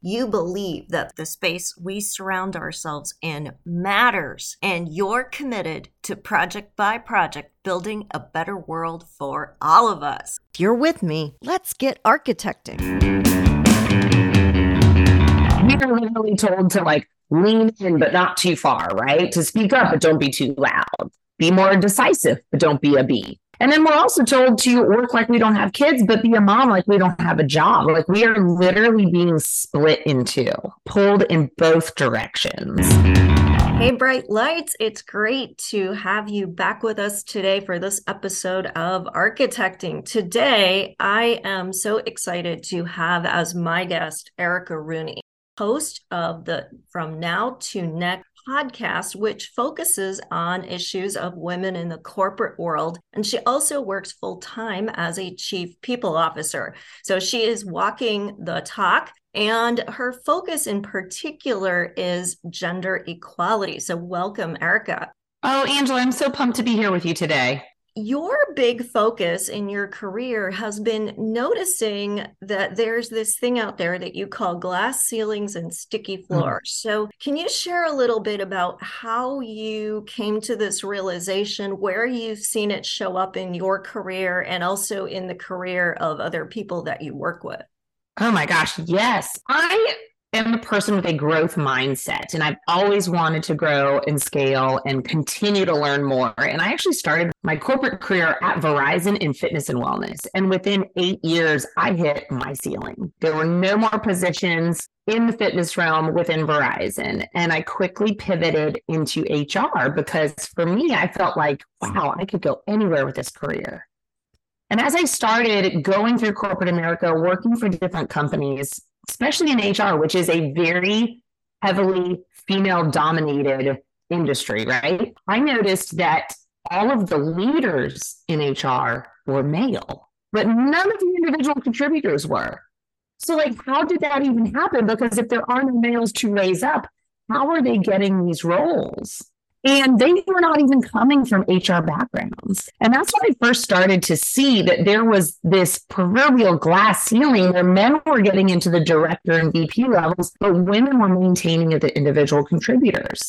you believe that the space we surround ourselves in matters and you're committed to project by project building a better world for all of us. If you're with me, let's get architecting. We are literally told to like lean in, but not too far, right? To speak up, but don't be too loud. Be more decisive, but don't be a bee. And then we're also told to work like we don't have kids, but be a mom like we don't have a job. Like we are literally being split into, pulled in both directions. Hey, Bright Lights, it's great to have you back with us today for this episode of Architecting. Today, I am so excited to have as my guest Erica Rooney, host of the From Now to Next podcast, which focuses on issues of women in the corporate world. And she also works full time as a chief people officer. So she is walking the talk. And her focus in particular is gender equality. So, welcome, Erica. Oh, Angela, I'm so pumped to be here with you today your big focus in your career has been noticing that there's this thing out there that you call glass ceilings and sticky mm-hmm. floors. Mm. So, can you share a little bit about how you came to this realization, where you've seen it show up in your career and also in the career of other people that you work with? Oh my gosh, yes. I am a person with a growth mindset and I've always wanted to grow and scale and continue to learn more. And I actually started my corporate career at Verizon in fitness and wellness. And within eight years, I hit my ceiling. There were no more positions in the fitness realm within Verizon. And I quickly pivoted into HR because for me, I felt like, wow, I could go anywhere with this career. And as I started going through corporate America, working for different companies, especially in HR, which is a very heavily female dominated industry, right? I noticed that all of the leaders in HR were male, but none of the individual contributors were. So, like, how did that even happen? Because if there are no males to raise up, how are they getting these roles? And they were not even coming from HR backgrounds. And that's when I first started to see that there was this proverbial glass ceiling where men were getting into the director and VP levels, but women were maintaining at the individual contributors.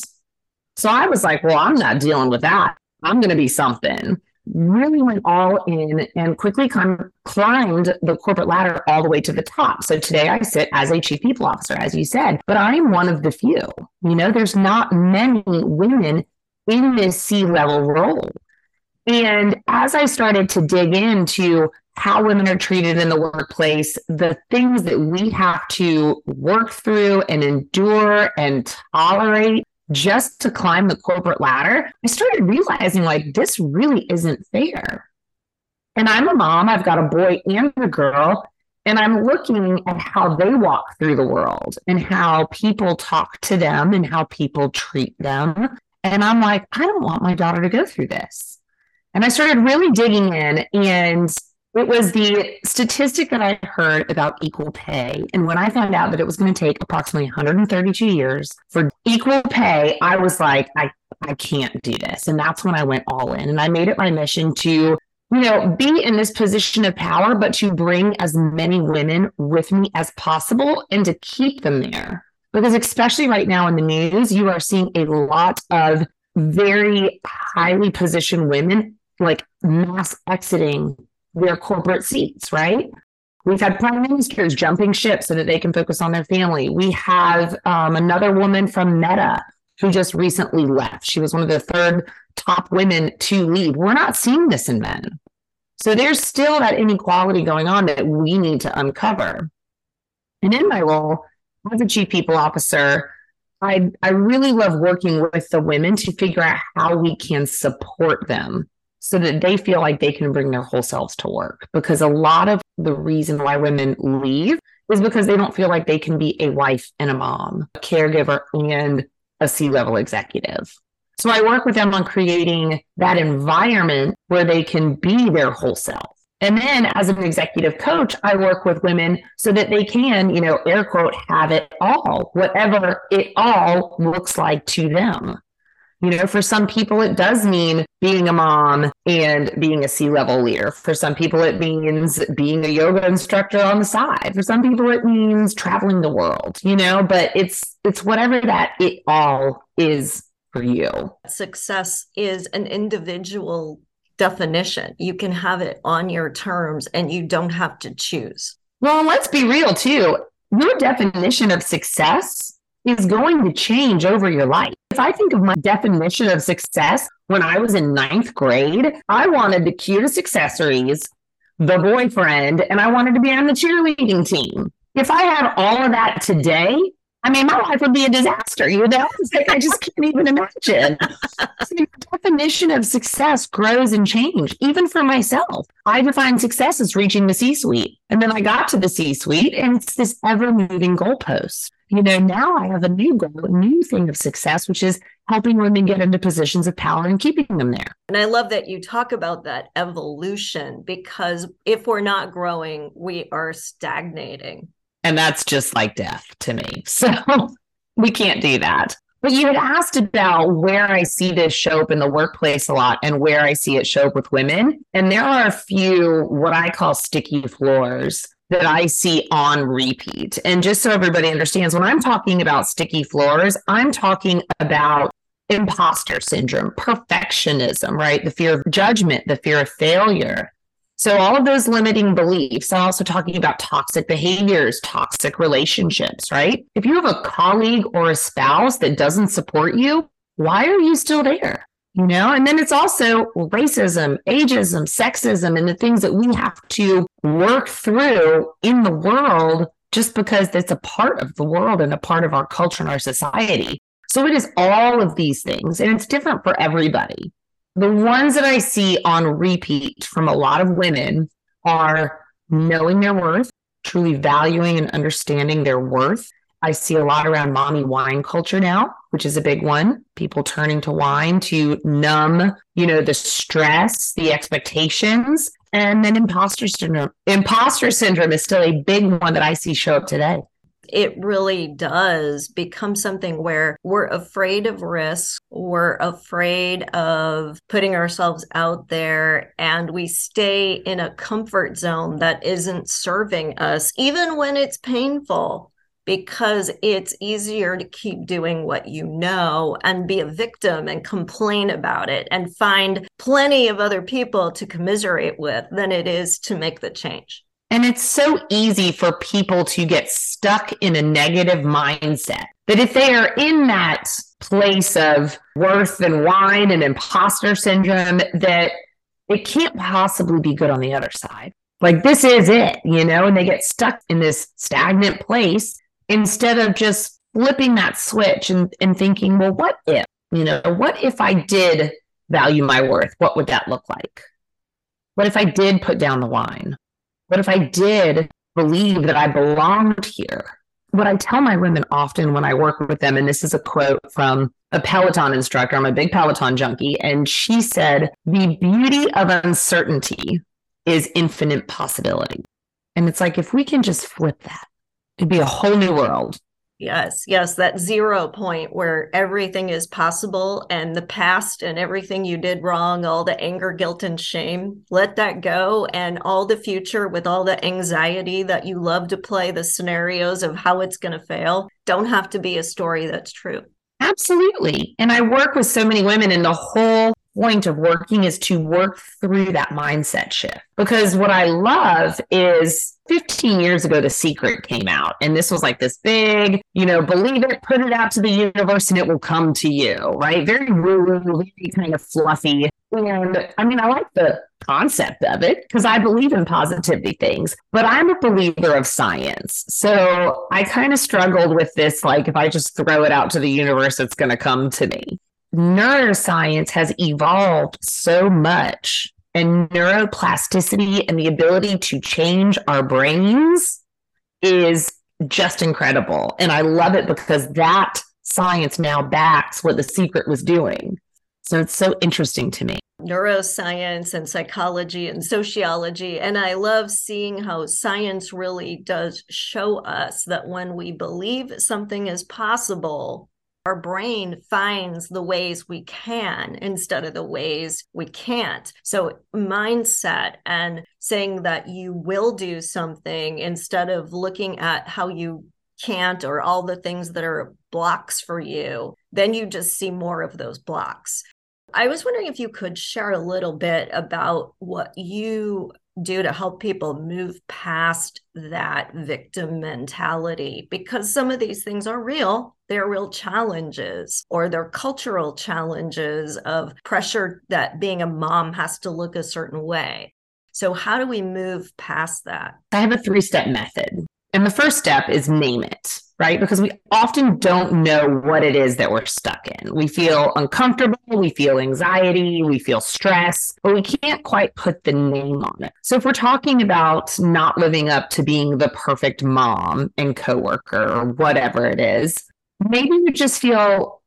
So I was like, well, I'm not dealing with that. I'm going to be something really went all in and quickly climbed the corporate ladder all the way to the top. So today I sit as a chief people officer, as you said, but I'm one of the few. You know, there's not many women in this C level role. And as I started to dig into how women are treated in the workplace, the things that we have to work through and endure and tolerate just to climb the corporate ladder, I started realizing like this really isn't fair. And I'm a mom, I've got a boy and a girl, and I'm looking at how they walk through the world and how people talk to them and how people treat them. And I'm like, I don't want my daughter to go through this. And I started really digging in and it was the statistic that I heard about equal pay. And when I found out that it was going to take approximately 132 years for equal pay, I was like, I, I can't do this. And that's when I went all in. And I made it my mission to, you know, be in this position of power, but to bring as many women with me as possible and to keep them there. Because especially right now in the news, you are seeing a lot of very highly positioned women like mass exiting their corporate seats, right? We've had prime ministers jumping ship so that they can focus on their family. We have um, another woman from Meta who just recently left. She was one of the third top women to leave. We're not seeing this in men. So there's still that inequality going on that we need to uncover. And in my role as a chief people officer, I, I really love working with the women to figure out how we can support them so that they feel like they can bring their whole selves to work. Because a lot of the reason why women leave is because they don't feel like they can be a wife and a mom, a caregiver, and a C level executive. So I work with them on creating that environment where they can be their whole self. And then as an executive coach, I work with women so that they can, you know, air quote, have it all, whatever it all looks like to them. You know, for some people, it does mean being a mom and being a C level leader. For some people, it means being a yoga instructor on the side. For some people, it means traveling the world, you know, but it's, it's whatever that it all is for you. Success is an individual definition. You can have it on your terms and you don't have to choose. Well, let's be real too. Your definition of success is going to change over your life. If I think of my definition of success when I was in ninth grade, I wanted the cutest accessories, the boyfriend, and I wanted to be on the cheerleading team. If I had all of that today, I mean, my life would be a disaster, you know? Like I just can't even imagine. the definition of success grows and change, even for myself. I define success as reaching the C suite. And then I got to the C suite, and it's this ever moving goalpost. You know, now I have a new goal, a new thing of success, which is helping women get into positions of power and keeping them there. And I love that you talk about that evolution because if we're not growing, we are stagnating. And that's just like death to me. So we can't do that. But you had asked about where I see this show up in the workplace a lot and where I see it show up with women. And there are a few what I call sticky floors that I see on repeat. And just so everybody understands, when I'm talking about sticky floors, I'm talking about imposter syndrome, perfectionism, right? The fear of judgment, the fear of failure, so, all of those limiting beliefs, I'm also talking about toxic behaviors, toxic relationships, right? If you have a colleague or a spouse that doesn't support you, why are you still there? You know, and then it's also racism, ageism, sexism, and the things that we have to work through in the world just because it's a part of the world and a part of our culture and our society. So it is all of these things, and it's different for everybody. The ones that I see on repeat from a lot of women are knowing their worth, truly valuing and understanding their worth. I see a lot around mommy wine culture now, which is a big one. People turning to wine to numb, you know, the stress, the expectations, and then imposter syndrome. Imposter syndrome is still a big one that I see show up today it really does become something where we're afraid of risk, we're afraid of putting ourselves out there, and we stay in a comfort zone that isn't serving us, even when it's painful. Because it's easier to keep doing what you know and be a victim and complain about it and find plenty of other people to commiserate with than it is to make the change. And it's so easy for people to get stuck in a negative mindset that if they are in that place of worth and wine and imposter syndrome, that it can't possibly be good on the other side. Like this is it, you know, and they get stuck in this stagnant place instead of just flipping that switch and, and thinking, well, what if, you know, what if I did value my worth? What would that look like? What if I did put down the wine? What if I did believe that I belonged here? What I tell my women often when I work with them, and this is a quote from a Peloton instructor, I'm a big Peloton junkie, and she said, The beauty of uncertainty is infinite possibility. And it's like, if we can just flip that, it'd be a whole new world. Yes, yes, that zero point where everything is possible and the past and everything you did wrong, all the anger, guilt, and shame, let that go. And all the future with all the anxiety that you love to play the scenarios of how it's going to fail don't have to be a story that's true. Absolutely. And I work with so many women, and the whole point of working is to work through that mindset shift. Because what I love is 15 years ago, The Secret came out, and this was like this big, you know, believe it, put it out to the universe, and it will come to you, right? Very woo woo, kind of fluffy. And I mean, I like the concept of it because I believe in positivity things, but I'm a believer of science. So I kind of struggled with this like, if I just throw it out to the universe, it's going to come to me neuroscience has evolved so much and neuroplasticity and the ability to change our brains is just incredible. And I love it because that science now backs what the secret was doing. So it's so interesting to me. Neuroscience and psychology and sociology. And I love seeing how science really does show us that when we believe something is possible, our brain finds the ways we can instead of the ways we can't. So, mindset and saying that you will do something instead of looking at how you can't or all the things that are blocks for you, then you just see more of those blocks. I was wondering if you could share a little bit about what you do to help people move past that victim mentality because some of these things are real. They're real challenges or they're cultural challenges of pressure that being a mom has to look a certain way. So how do we move past that? I have a three step method and the first step is name it, right? Because we often don't know what it is that we're stuck in. We feel uncomfortable, we feel anxiety, we feel stress, but we can't quite put the name on it. So if we're talking about not living up to being the perfect mom and coworker or whatever it is, maybe you just feel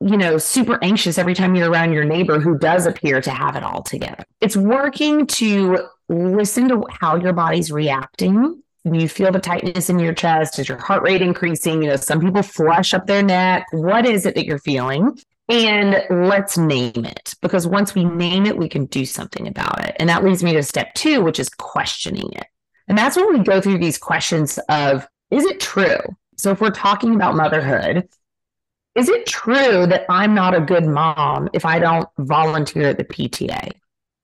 you know, super anxious every time you're around your neighbor who does appear to have it all together. It's working to listen to how your body's reacting you feel the tightness in your chest? Is your heart rate increasing? You know, some people flush up their neck. What is it that you're feeling? And let's name it because once we name it, we can do something about it. And that leads me to step two, which is questioning it. And that's when we go through these questions of is it true? So if we're talking about motherhood, is it true that I'm not a good mom if I don't volunteer at the PTA?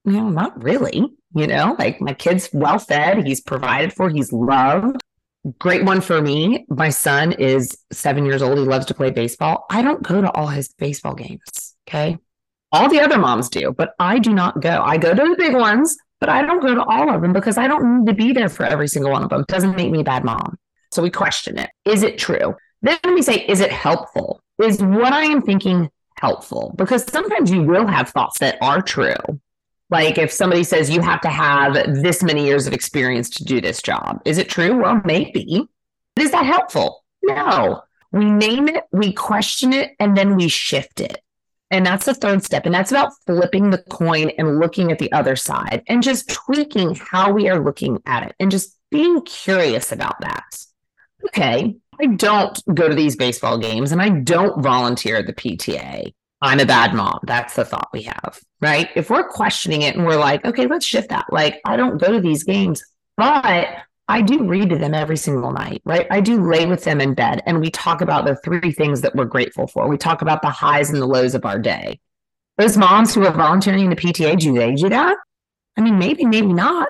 You know, not really. You know, like my kid's well fed, he's provided for, he's loved. Great one for me. My son is seven years old. He loves to play baseball. I don't go to all his baseball games. Okay. All the other moms do, but I do not go. I go to the big ones, but I don't go to all of them because I don't need to be there for every single one of them. It doesn't make me a bad mom. So we question it. Is it true? Then we say, is it helpful? Is what I am thinking helpful? Because sometimes you will have thoughts that are true, like if somebody says you have to have this many years of experience to do this job, is it true? Well, maybe. Is that helpful? No. We name it, we question it, and then we shift it. And that's the third step. And that's about flipping the coin and looking at the other side and just tweaking how we are looking at it and just being curious about that. Okay, I don't go to these baseball games and I don't volunteer at the PTA. I'm a bad mom. That's the thought we have, right? If we're questioning it and we're like, okay, let's shift that. Like, I don't go to these games, but I do read to them every single night, right? I do lay with them in bed and we talk about the three things that we're grateful for. We talk about the highs and the lows of our day. Those moms who are volunteering in the PTA, do they do that? I mean, maybe, maybe not.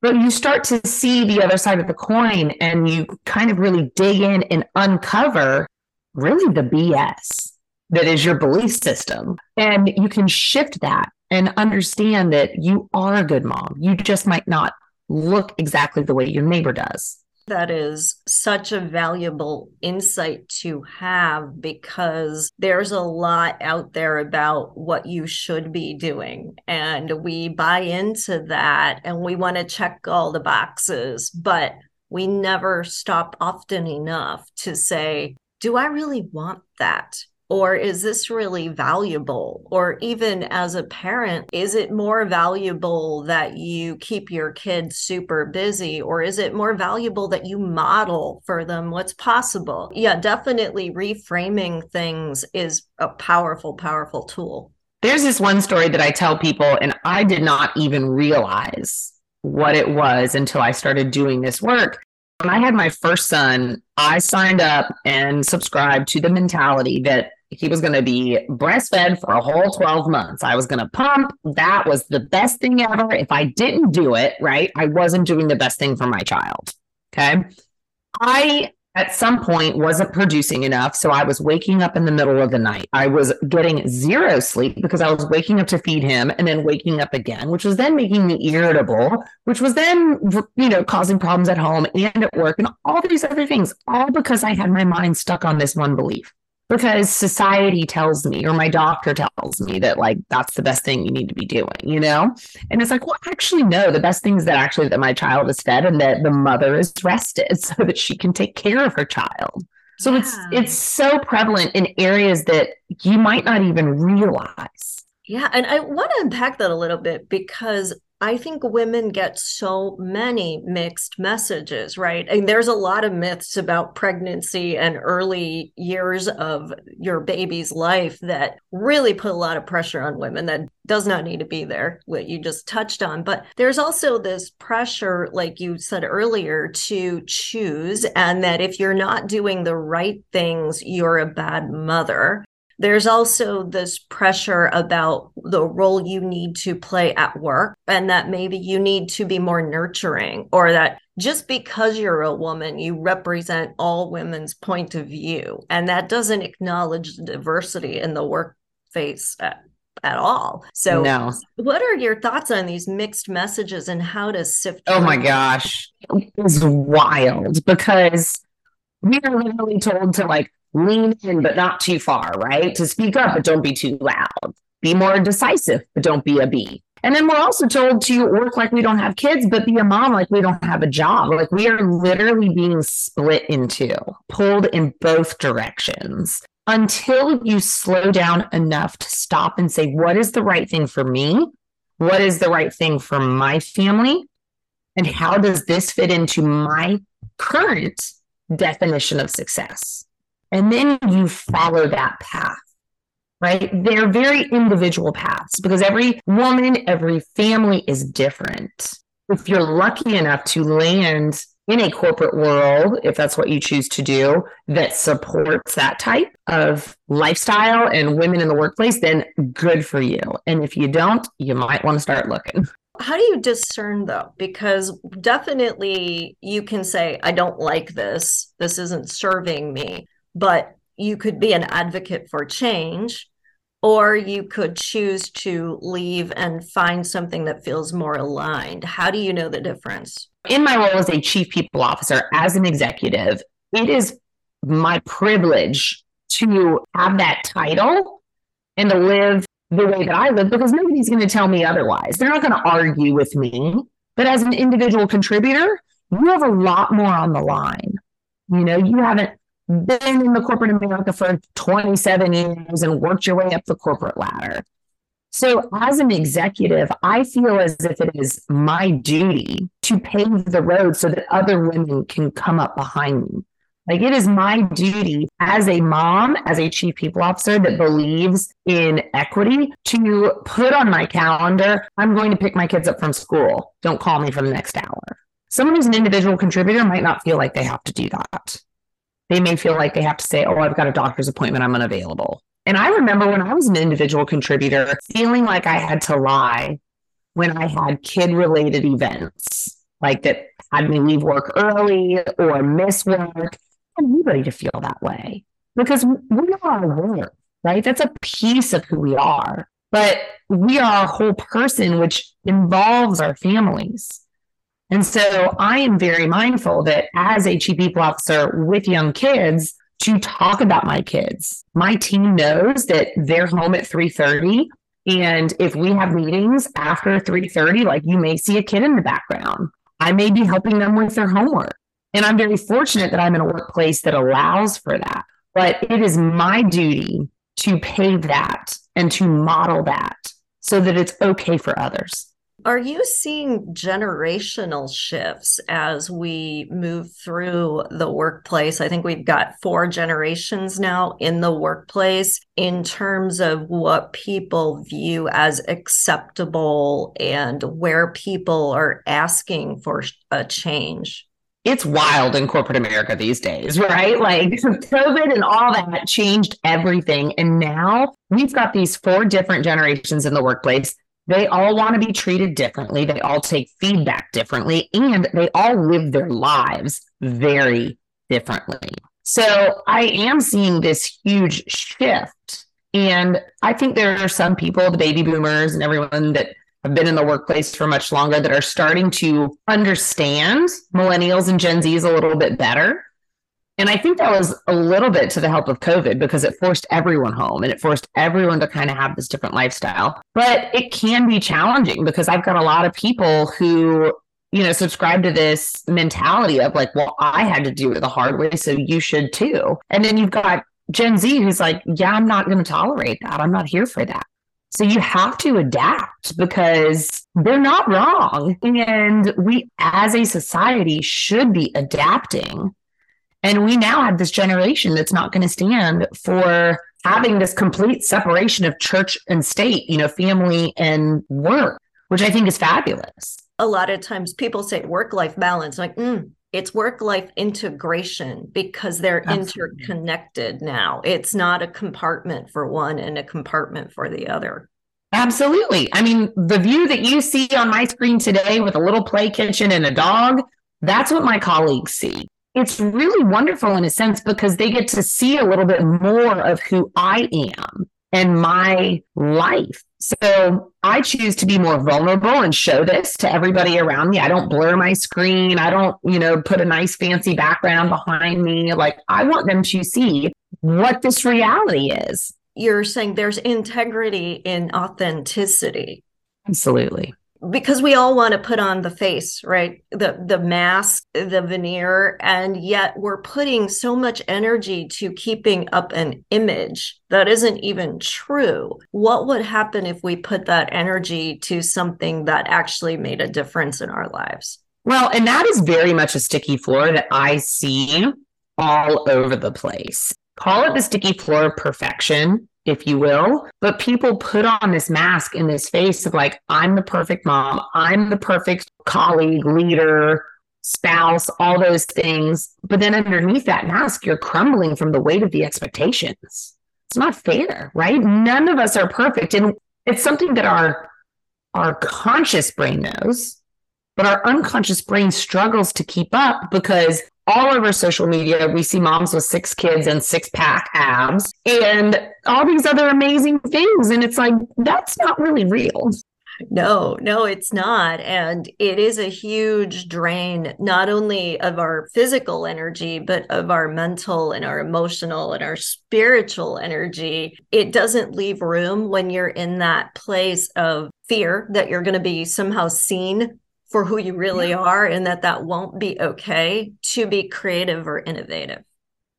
But you start to see the other side of the coin and you kind of really dig in and uncover really the BS that is your belief system. And you can shift that and understand that you are a good mom. You just might not look exactly the way your neighbor does. That is such a valuable insight to have because there's a lot out there about what you should be doing. And we buy into that and we want to check all the boxes, but we never stop often enough to say, Do I really want that? Or is this really valuable? Or even as a parent, is it more valuable that you keep your kids super busy? Or is it more valuable that you model for them what's possible? Yeah, definitely reframing things is a powerful, powerful tool. There's this one story that I tell people, and I did not even realize what it was until I started doing this work. When I had my first son, I signed up and subscribed to the mentality that he was going to be breastfed for a whole 12 months. I was going to pump. That was the best thing ever. If I didn't do it, right, I wasn't doing the best thing for my child. Okay. I, at some point, wasn't producing enough. So I was waking up in the middle of the night. I was getting zero sleep because I was waking up to feed him and then waking up again, which was then making me irritable, which was then, you know, causing problems at home and at work and all these other things, all because I had my mind stuck on this one belief because society tells me or my doctor tells me that like that's the best thing you need to be doing you know and it's like well actually no the best thing is that actually that my child is fed and that the mother is rested so that she can take care of her child So yeah. it's it's so prevalent in areas that you might not even realize. Yeah, and I want to unpack that a little bit because I think women get so many mixed messages, right? And there's a lot of myths about pregnancy and early years of your baby's life that really put a lot of pressure on women that does not need to be there, what you just touched on. But there's also this pressure, like you said earlier, to choose, and that if you're not doing the right things, you're a bad mother. There's also this pressure about the role you need to play at work, and that maybe you need to be more nurturing, or that just because you're a woman, you represent all women's point of view. And that doesn't acknowledge the diversity in the workplace at, at all. So, no. what are your thoughts on these mixed messages and how to sift? Oh my gosh, it's wild because we are literally told to like lean in, but not too far, right? To speak up, but don't be too loud. Be more decisive, but don't be a bee. And then we're also told to work like we don't have kids, but be a mom like we don't have a job. Like we are literally being split into, pulled in both directions until you slow down enough to stop and say, what is the right thing for me? What is the right thing for my family? And how does this fit into my current definition of success? And then you follow that path, right? They're very individual paths because every woman, every family is different. If you're lucky enough to land in a corporate world, if that's what you choose to do, that supports that type of lifestyle and women in the workplace, then good for you. And if you don't, you might want to start looking. How do you discern though? Because definitely you can say, I don't like this. This isn't serving me but you could be an advocate for change or you could choose to leave and find something that feels more aligned. How do you know the difference? In my role as a chief people officer, as an executive, it is my privilege to have that title and to live the way that I live because nobody's going to tell me otherwise. They're not going to argue with me. But as an individual contributor, you have a lot more on the line. You know, you haven't been in the corporate America for 27 years and worked your way up the corporate ladder. So, as an executive, I feel as if it is my duty to pave the road so that other women can come up behind me. Like, it is my duty as a mom, as a chief people officer that believes in equity to put on my calendar, I'm going to pick my kids up from school. Don't call me for the next hour. Someone who's an individual contributor might not feel like they have to do that they may feel like they have to say, Oh, I've got a doctor's appointment, I'm unavailable. And I remember when I was an individual contributor, feeling like I had to lie when I had kid related events, like that had me leave work early or miss work. Anybody to feel that way because we are work, right? That's a piece of who we are. But we are a whole person, which involves our families. And so I am very mindful that as a chief people officer with young kids, to talk about my kids. My team knows that they're home at 3:30 and if we have meetings after 3:30 like you may see a kid in the background. I may be helping them with their homework. And I'm very fortunate that I'm in a workplace that allows for that. But it is my duty to pave that and to model that so that it's okay for others. Are you seeing generational shifts as we move through the workplace? I think we've got four generations now in the workplace in terms of what people view as acceptable and where people are asking for a change it's wild in corporate America these days, right? Like COVID and all that changed everything. And now we've got these four different generations in the workplace they all want to be treated differently. They all take feedback differently, and they all live their lives very differently. So I am seeing this huge shift. And I think there are some people, the baby boomers and everyone that have been in the workplace for much longer, that are starting to understand millennials and Gen Zs a little bit better and I think that was a little bit to the help of COVID because it forced everyone home and it forced everyone to kind of have this different lifestyle. But it can be challenging because I've got a lot of people who, you know, subscribe to this mentality of like, well, I had to do it the hard way, so you should too. And then you've got Gen Z who's like, yeah, I'm not going to tolerate that. I'm not here for that. So you have to adapt because they're not wrong. And we as a society should be adapting. And we now have this generation that's not going to stand for having this complete separation of church and state, you know, family and work, which I think is fabulous. A lot of times people say work life balance, like, mm, it's work life integration because they're Absolutely. interconnected now. It's not a compartment for one and a compartment for the other. Absolutely. I mean, the view that you see on my screen today with a little play kitchen and a dog, that's what my colleagues see. It's really wonderful in a sense because they get to see a little bit more of who I am and my life. So I choose to be more vulnerable and show this to everybody around me. I don't blur my screen. I don't, you know, put a nice fancy background behind me. Like I want them to see what this reality is. You're saying there's integrity in authenticity. Absolutely because we all want to put on the face right? The the mask the veneer and yet we're putting so much energy to keeping up an image that isn't even true. What would happen if we put that energy to something that actually made a difference in our lives? Well and that is very much a sticky floor that i see all over the place. Call it the sticky floor of perfection if you will. But people put on this mask in this face of like, I'm the perfect mom, I'm the perfect colleague, leader, spouse, all those things. But then underneath that mask, you're crumbling from the weight of the expectations. It's not fair, right? None of us are perfect. And it's something that our our conscious brain knows, but our unconscious brain struggles to keep up because all over social media, we see moms with six kids and six pack abs and all these other amazing things. And it's like, that's not really real. No, no, it's not. And it is a huge drain, not only of our physical energy, but of our mental and our emotional and our spiritual energy. It doesn't leave room when you're in that place of fear that you're going to be somehow seen for who you really are and that that won't be okay to be creative or innovative.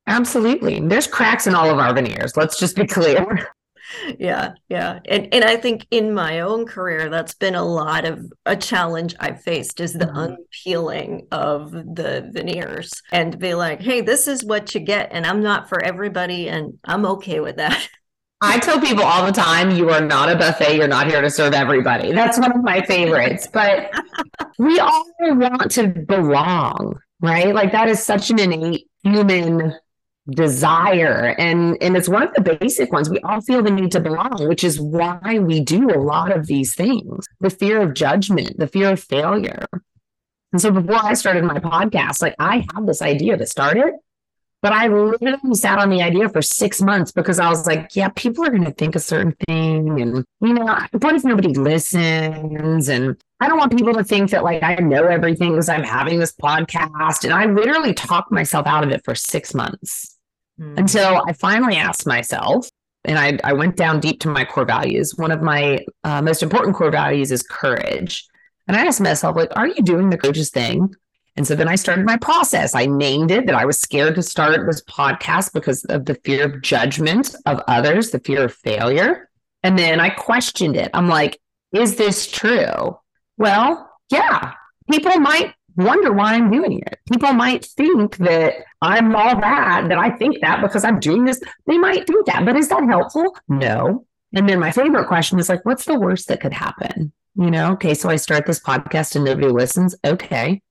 Absolutely. There's cracks in all of our veneers. Let's just be clear. yeah, yeah. And and I think in my own career that's been a lot of a challenge I've faced is the mm-hmm. unpeeling of the veneers and be like, "Hey, this is what you get and I'm not for everybody and I'm okay with that." I tell people all the time, you are not a buffet. You're not here to serve everybody. That's one of my favorites. But we all want to belong, right? Like that is such an innate human desire. And, and it's one of the basic ones. We all feel the need to belong, which is why we do a lot of these things. The fear of judgment, the fear of failure. And so before I started my podcast, like I had this idea to start it but I literally sat on the idea for six months because I was like, yeah, people are going to think a certain thing. And, you know, what if nobody listens? And I don't want people to think that like I know everything because I'm having this podcast. And I literally talked myself out of it for six months mm. until I finally asked myself, and I, I went down deep to my core values. One of my uh, most important core values is courage. And I asked myself, like, are you doing the courageous thing? And so then I started my process. I named it that I was scared to start this podcast because of the fear of judgment of others, the fear of failure. And then I questioned it. I'm like, is this true? Well, yeah, people might wonder why I'm doing it. People might think that I'm all that, that I think that because I'm doing this. They might think that, but is that helpful? No. And then my favorite question is like, what's the worst that could happen? You know, okay, so I start this podcast and nobody listens. Okay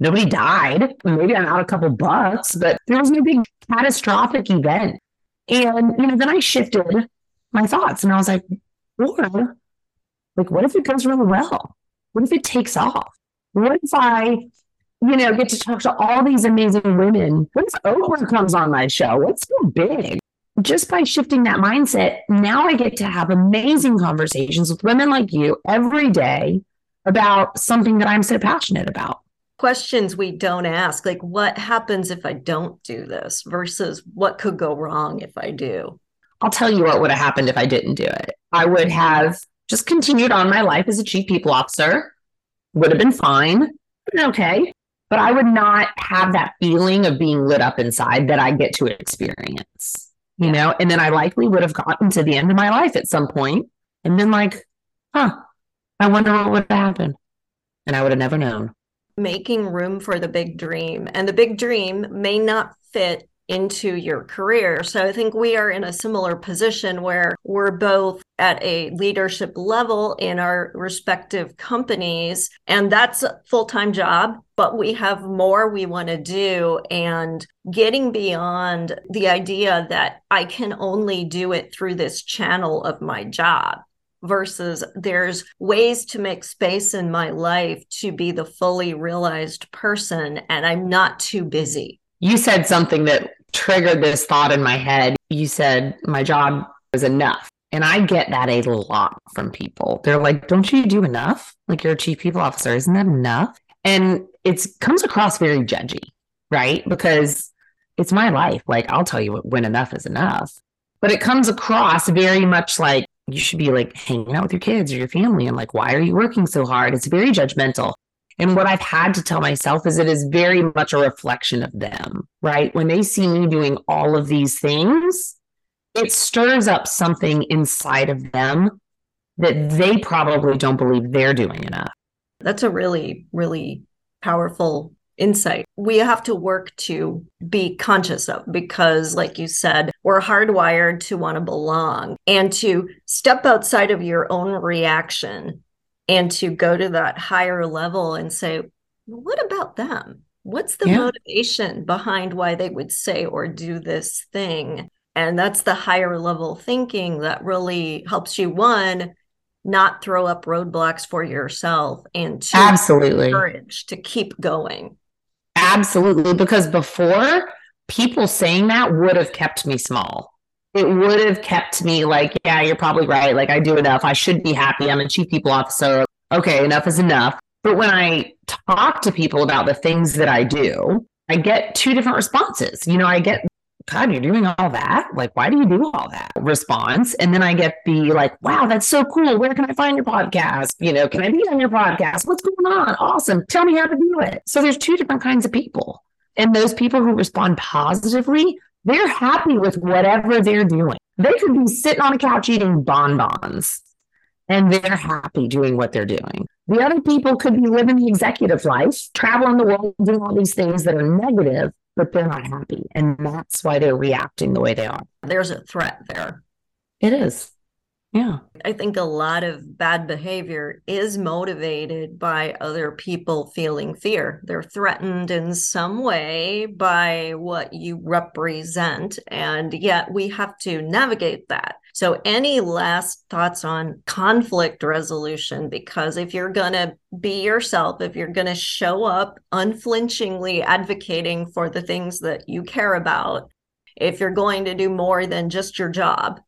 nobody died. Maybe I'm out a couple bucks, but there was no big catastrophic event. And, you know, then I shifted my thoughts and I was like, or like, what if it goes really well? What if it takes off? What if I, you know, get to talk to all these amazing women? What if Oprah comes on my show? What's so big? Just by shifting that mindset, now I get to have amazing conversations with women like you every day about something that I'm so passionate about questions we don't ask like what happens if i don't do this versus what could go wrong if i do i'll tell you what would have happened if i didn't do it i would have just continued on my life as a chief people officer would have been fine, okay. But I would not have that feeling of being lit up inside that I get to experience, you know? And then I likely would have gotten to the end of my life at some point and been like, huh, I wonder what would have happened And I would have never known. Making room for the big dream. And the big dream may not fit into your career. So I think we are in a similar position where we're both at a leadership level in our respective companies and that's a full-time job, but we have more we want to do and getting beyond the idea that I can only do it through this channel of my job versus there's ways to make space in my life to be the fully realized person and I'm not too busy. You said something that triggered this thought in my head. You said my job was enough. And I get that a lot from people. They're like, don't you do enough? Like you're a chief people officer. Isn't that enough? And it comes across very judgy, right? Because it's my life. Like I'll tell you when enough is enough. But it comes across very much like you should be like hanging out with your kids or your family and like, why are you working so hard? It's very judgmental. And what I've had to tell myself is it is very much a reflection of them, right? When they see me doing all of these things, it stirs up something inside of them that they probably don't believe they're doing enough. That's a really, really powerful insight we have to work to be conscious of because like you said we're hardwired to want to belong and to step outside of your own reaction and to go to that higher level and say what about them? What's the yeah. motivation behind why they would say or do this thing? And that's the higher level thinking that really helps you one not throw up roadblocks for yourself and to absolutely. courage to keep going Absolutely. Because before, people saying that would have kept me small. It would have kept me like, yeah, you're probably right. Like, I do enough. I should be happy. I'm a chief people officer. Okay, enough is enough. But when I talk to people about the things that I do, I get two different responses. You know, I get God, you're doing all that? Like, why do you do all that? Response. And then I get the like, wow, that's so cool. Where can I find your podcast? You know, can I be on your podcast? What's going on? Awesome. Tell me how to do it. So there's two different kinds of people. And those people who respond positively, they're happy with whatever they're doing. They could be sitting on a couch eating bonbons and they're happy doing what they're doing. The other people could be living the executive life, traveling the world, doing all these things that are negative, but they're not happy. And that's why they're reacting the way they are. There's a threat there. It is. Yeah. I think a lot of bad behavior is motivated by other people feeling fear. They're threatened in some way by what you represent. And yet we have to navigate that. So, any last thoughts on conflict resolution? Because if you're going to be yourself, if you're going to show up unflinchingly advocating for the things that you care about, if you're going to do more than just your job,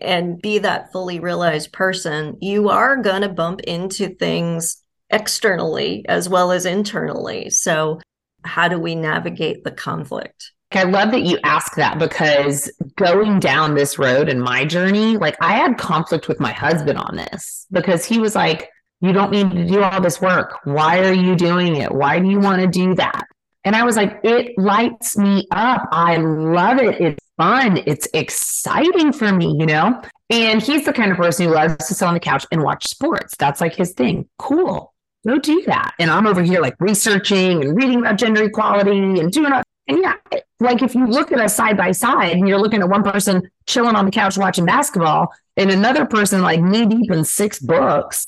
and be that fully realized person, you are going to bump into things externally as well as internally. So, how do we navigate the conflict? I love that you ask that because going down this road in my journey, like I had conflict with my husband on this because he was like, You don't need to do all this work. Why are you doing it? Why do you want to do that? And I was like, It lights me up. I love it. It's fun. It's exciting for me, you know? And he's the kind of person who loves to sit on the couch and watch sports. That's like his thing. Cool. Go do that. And I'm over here like researching and reading about gender equality and doing it. And yeah, like if you look at us side by side and you're looking at one person chilling on the couch watching basketball and another person like knee deep in six books,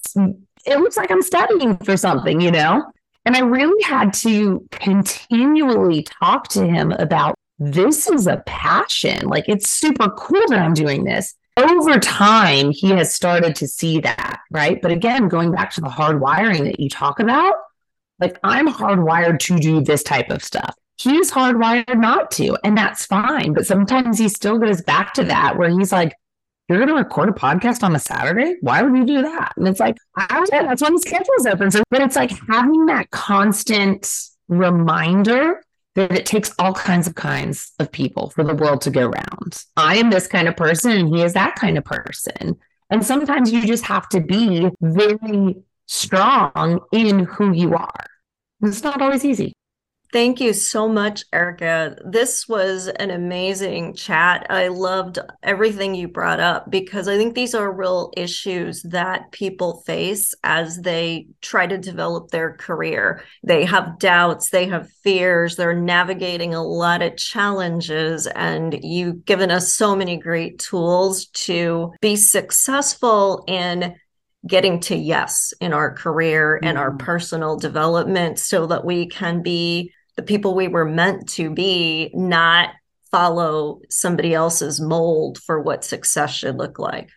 it looks like I'm studying for something, you know? And I really had to continually talk to him about this is a passion. Like it's super cool that I'm doing this. Over time, he has started to see that, right? But again, going back to the hard wiring that you talk about, like I'm hardwired to do this type of stuff. He's hardwired not to, and that's fine. But sometimes he still goes back to that where he's like, You're going to record a podcast on a Saturday? Why would you do that? And it's like, I that's when the schedule's open. So, but it's like having that constant reminder that it takes all kinds of kinds of people for the world to go round. I am this kind of person and he is that kind of person. And sometimes you just have to be very strong in who you are. It's not always easy. Thank you so much, Erica. This was an amazing chat. I loved everything you brought up because I think these are real issues that people face as they try to develop their career. They have doubts, they have fears, they're navigating a lot of challenges. And you've given us so many great tools to be successful in getting to yes in our career and our mm. personal development so that we can be the people we were meant to be, not follow somebody else's mold for what success should look like.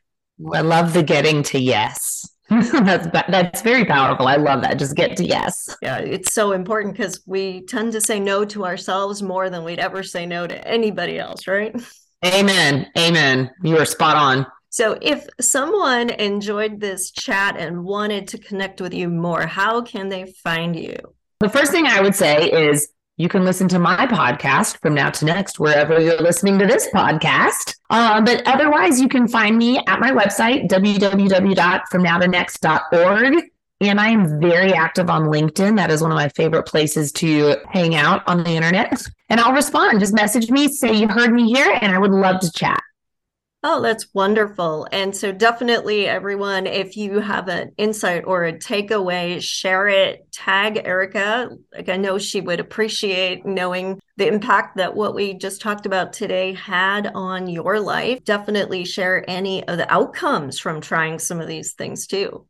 I love the getting to yes. that's that's very powerful. I love that. Just get to yes. Yeah, it's so important because we tend to say no to ourselves more than we'd ever say no to anybody else, right? Amen. Amen. You are spot on. So, if someone enjoyed this chat and wanted to connect with you more, how can they find you? The first thing I would say is you can listen to my podcast from now to next, wherever you're listening to this podcast. Uh, but otherwise, you can find me at my website, www.fromnowtonext.org. And I am very active on LinkedIn. That is one of my favorite places to hang out on the internet. And I'll respond. Just message me, say you heard me here, and I would love to chat. Oh, that's wonderful. And so, definitely, everyone, if you have an insight or a takeaway, share it, tag Erica. Like, I know she would appreciate knowing the impact that what we just talked about today had on your life. Definitely share any of the outcomes from trying some of these things too.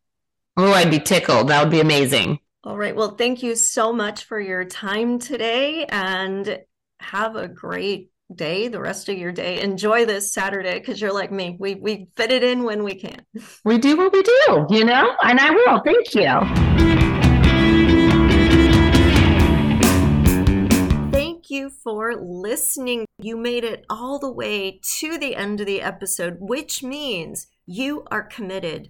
Oh, I'd be tickled. That would be amazing. All right. Well, thank you so much for your time today and have a great day, the rest of your day. Enjoy this Saturday because you're like me. We we fit it in when we can. We do what we do, you know, and I will. Thank you. Thank you for listening. You made it all the way to the end of the episode, which means you are committed